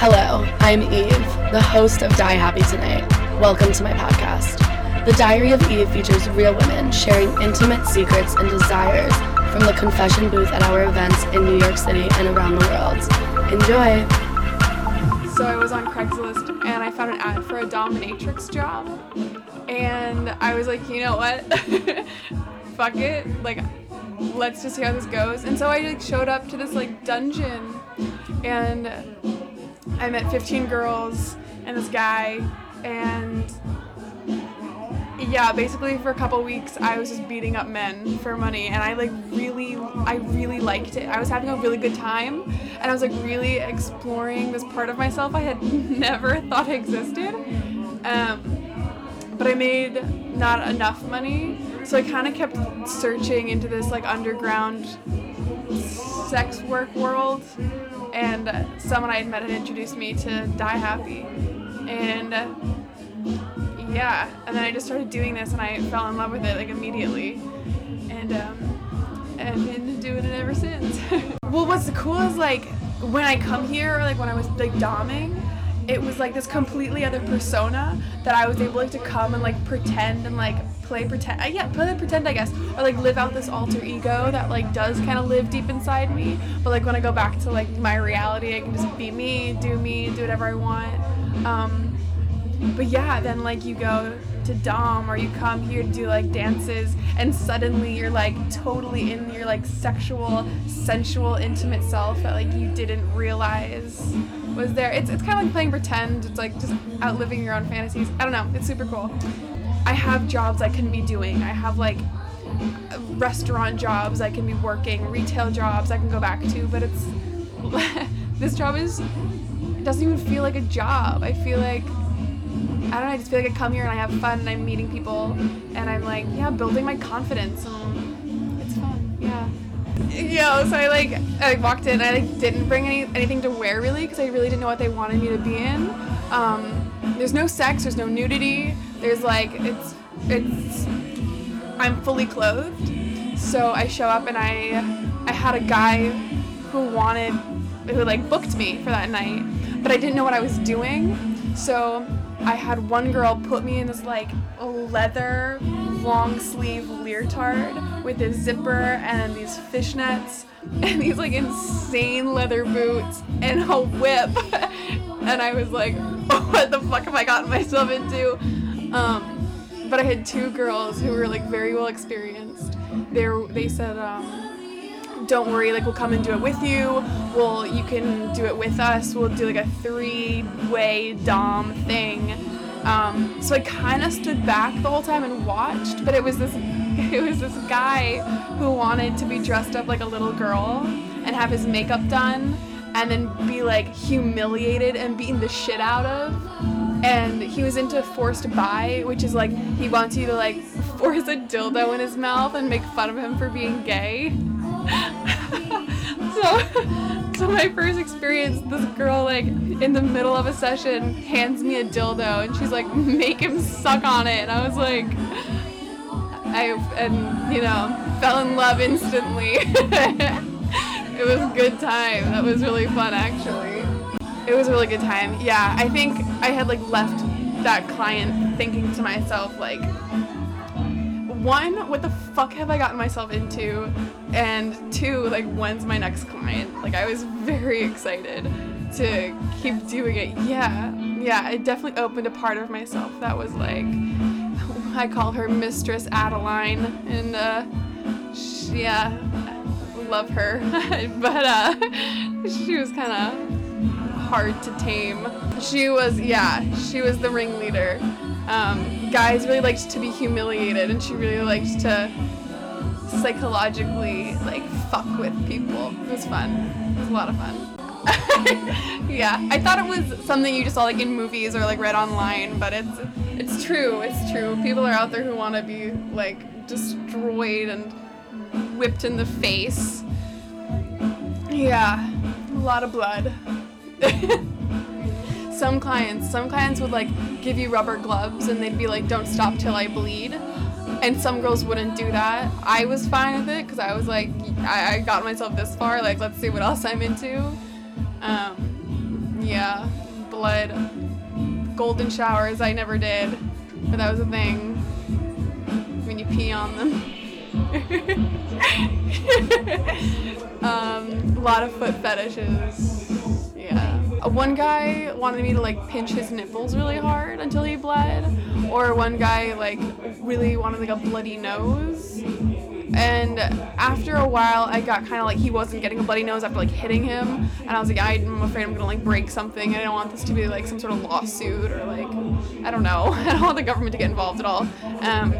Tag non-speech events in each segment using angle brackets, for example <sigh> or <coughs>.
Hello, I'm Eve, the host of Die Happy Tonight. Welcome to my podcast. The Diary of Eve features real women sharing intimate secrets and desires from the confession booth at our events in New York City and around the world. Enjoy! So I was on Craigslist and I found an ad for a dominatrix job. And I was like, you know what? <laughs> Fuck it. Like, let's just see how this goes. And so I like showed up to this like dungeon and I met 15 girls and this guy and yeah, basically for a couple weeks I was just beating up men for money and I like really I really liked it. I was having a really good time and I was like really exploring this part of myself I had <laughs> never thought existed. Um, but I made not enough money, so I kind of kept searching into this like underground sex work world someone I had met had introduced me to Die Happy. And yeah, and then I just started doing this and I fell in love with it like immediately. And um, I've been doing it ever since. <laughs> well, what's cool is like when I come here, like when I was like doming, it was like this completely other persona that I was able like to come and like pretend and like play pretend. Uh, yeah, play pretend, I guess, or like live out this alter ego that like does kind of live deep inside me. But like when I go back to like my reality, I can just be me, do me, do whatever I want. Um, but yeah, then like you go to Dom or you come here to do like dances and suddenly you're like totally in your like sexual, sensual, intimate self that like you didn't realize was there. It's, it's kind of like playing pretend. It's like just outliving your own fantasies. I don't know. It's super cool. I have jobs I can be doing. I have like restaurant jobs I can be working, retail jobs I can go back to, but it's <laughs> this job is it doesn't even feel like a job. I feel like I don't know, I just feel like I come here and I have fun and I'm meeting people and I'm like, yeah, building my confidence and it's fun. Yeah. Yeah, so I like I like, walked in and I like didn't bring any anything to wear really because I really didn't know what they wanted me to be in. Um, there's no sex, there's no nudity. There's like it's it's I'm fully clothed. So I show up and I I had a guy who wanted who like booked me for that night, but I didn't know what I was doing. So I had one girl put me in this like leather long sleeve leotard with a zipper and these fishnets <laughs> and these like insane leather boots and a whip. <laughs> and I was like, <laughs> what the fuck have I gotten myself into? Um, but I had two girls who were like very well experienced. They they said, um, don't worry, like we'll come and do it with you. Well, you can do it with us. We'll do like a three-way dom thing. Um, so I kind of stood back the whole time and watched, but it was this <laughs> it was this guy who wanted to be dressed up like a little girl and have his makeup done and then be like humiliated and beaten the shit out of and he was into forced bi, which is like he wants you to like <laughs> force a dildo in his mouth and make fun of him for being gay. <laughs> so, so my first experience, this girl like in the middle of a session hands me a dildo and she's like, <laughs> make him suck on it, and I was like, I and you know fell in love instantly. It was a good time. That was really fun actually. It was a really good time. Yeah, I think I had like left that client thinking to myself like one, what the fuck have I gotten myself into? And two, like when's my next client? Like I was very excited to keep doing it. Yeah. Yeah, it definitely opened a part of myself that was like <laughs> I call her Mistress Adeline and uh she, yeah, love her. <laughs> but uh she was kind of hard to tame. She was, yeah, she was the ringleader. Um, guys really liked to be humiliated, and she really liked to psychologically like fuck with people. It was fun. It was a lot of fun. <laughs> yeah, I thought it was something you just saw like in movies or like read online, but it's it's true. It's true. People are out there who want to be like destroyed and whipped in the face. Yeah, a lot of blood. <laughs> some clients, some clients would like give you rubber gloves and they'd be like, "Don't stop till I bleed." And some girls wouldn't do that. I was fine with it because I was like, I, I got myself this far. Like, let's see what else I'm into. Um, yeah. blood. Golden showers, I never did, but that was a thing. When you pee on them. <laughs> um, a lot of foot fetishes. Yeah. Uh, One guy wanted me to like pinch his nipples really hard until he bled, or one guy like really wanted like a bloody nose. And after a while, I got kind of like he wasn't getting a bloody nose after like hitting him, and I was like, I'm afraid I'm gonna like break something. I don't want this to be like some sort of lawsuit or like I don't know. <laughs> I don't want the government to get involved at all. Um,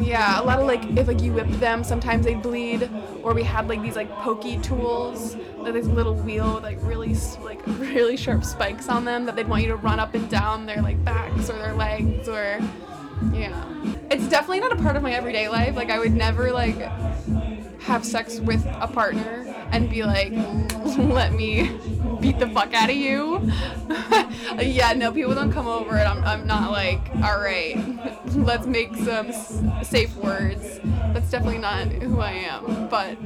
yeah, a lot of like if like you whip them, sometimes they bleed. Or we had like these like pokey tools, like this little wheel with like really like <laughs> really sharp spikes on them that they'd want you to run up and down their like backs or their legs or yeah. It's definitely not a part of my everyday life. Like I would never like have sex with a partner and be like, <laughs> let me beat the fuck out of you. <laughs> yeah, no, people don't come over and I'm, I'm not like, all right, let's make some s- safe words. That's definitely not who I am, but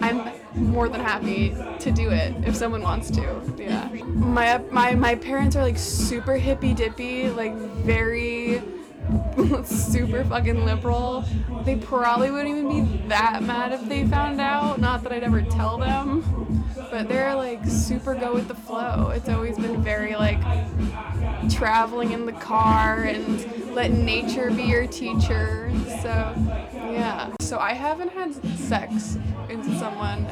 I'm more than happy to do it if someone wants to. Yeah. My my my parents are like super hippy dippy, like very <laughs> super fucking liberal. They probably wouldn't even be that mad if they found out. Not that I'd ever tell them, but they're like super go with the flow. It's always been very like traveling in the car and let nature be your teacher. So, yeah. So I haven't had sex with someone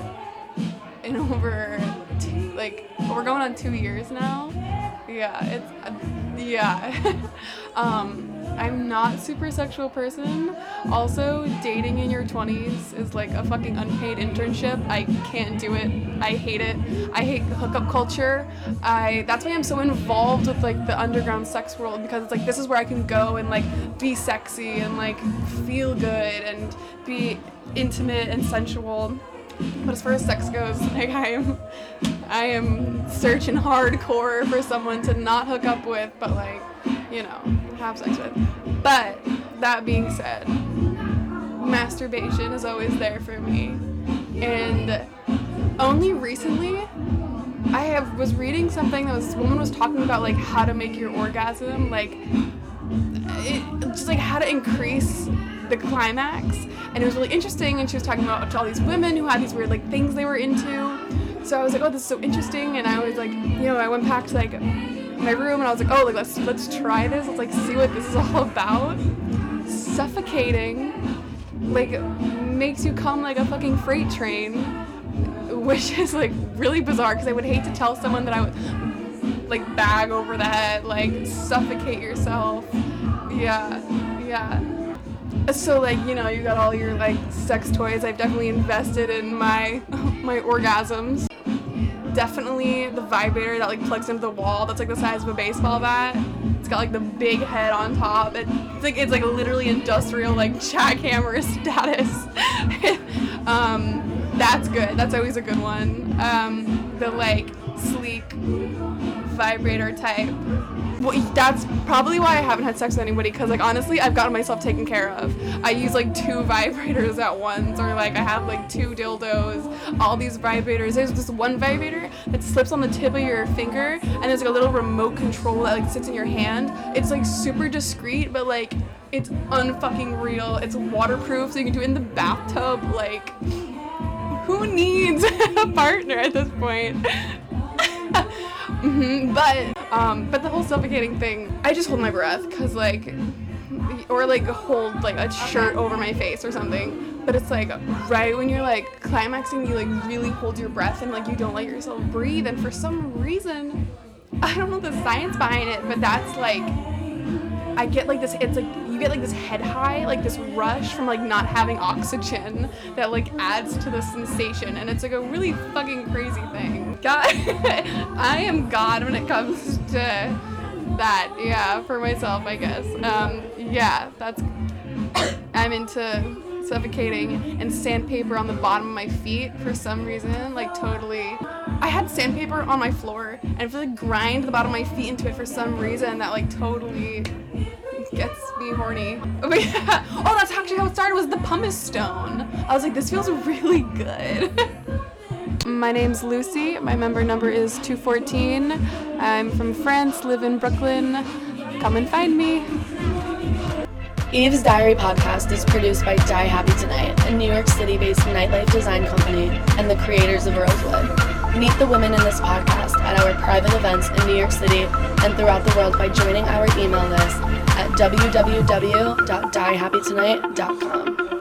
in over two, like we're going on two years now. Yeah, it's uh, yeah. <laughs> um, I'm not super sexual person. Also, dating in your 20s is like a fucking unpaid internship. I can't do it. I hate it. I hate hookup culture. I that's why I'm so involved with like the underground sex world because it's like this is where I can go and like be sexy and like feel good and be intimate and sensual. But as far as sex goes, <laughs> like I am, I am searching hardcore for someone to not hook up with, but like, you know, have sex with. But that being said, masturbation is always there for me, and only recently, I have was reading something that was this woman was talking about like how to make your orgasm like it, just like how to increase the climax. And it was really interesting and she was talking about all these women who had these weird like things they were into. So i was like oh this is so interesting. And i was like you know i went back to like my room and i was like oh like let's let's try this. Let's like see what this is all <laughs> about. Suffocating like makes you come like a fucking freight train which is like really bizarre because i would hate to tell someone that i would like bag over the head like suffocate yourself. Yeah yeah. So like you know you got all your like sex toys. I've definitely invested in my <laughs> my orgasms definitely the vibrator that like plugs into the wall that's like the size of a baseball bat. It's got like the big head on top. It, it's like it's like literally industrial like jackhammer <laughs> status. <laughs> Um that's good. That's always a good one. Um the like sleek vibrator type well, that's probably why I haven't had sex with anybody because, like, honestly, I've gotten myself taken care of. I use like two <laughs> vibrators at once, or like I have like two dildos, all these vibrators. There's this one vibrator that slips on the tip of your finger, and there's like a little remote control that like sits in your hand. It's like super discreet, but like it's unfucking real. It's waterproof, so you can do it in the bathtub. Like, who needs <laughs> a partner at this point? Hmm but um, but the whole suffocating thing, I just hold my breath because like, or like hold like a shirt over my face or something. But it's like right when you're like climaxing, you like really hold your breath and like you don't let yourself breathe. And for some reason, I don't know the science behind it, but that's like I get like this. It's like get like this head high, like this rush from like not having oxygen that like adds to the sensation, and it's like a really fucking crazy thing. God, <laughs> I am God when it comes to that. Yeah, for myself, I guess. Um, yeah, that's. <coughs> I'm into suffocating and sandpaper on the bottom of my feet for some reason, like totally. I had sandpaper on my floor and I like grind the bottom of my feet into it for some reason that like totally gets horny. <laughs> But yeah. Oh, that's actually how it started was the pumice stone. I was like, this feels really good. <laughs> My name's Lucy. My member number is 214. I'm from France, live in Brooklyn. Come and find me. Eve's Diary podcast is produced by Die Happy Tonight, a New York City based nightlife design company and the creators of Rosewood. Meet the women in this podcast at our private events in New York City and throughout the world by joining our email list at www.diehappytonight.com.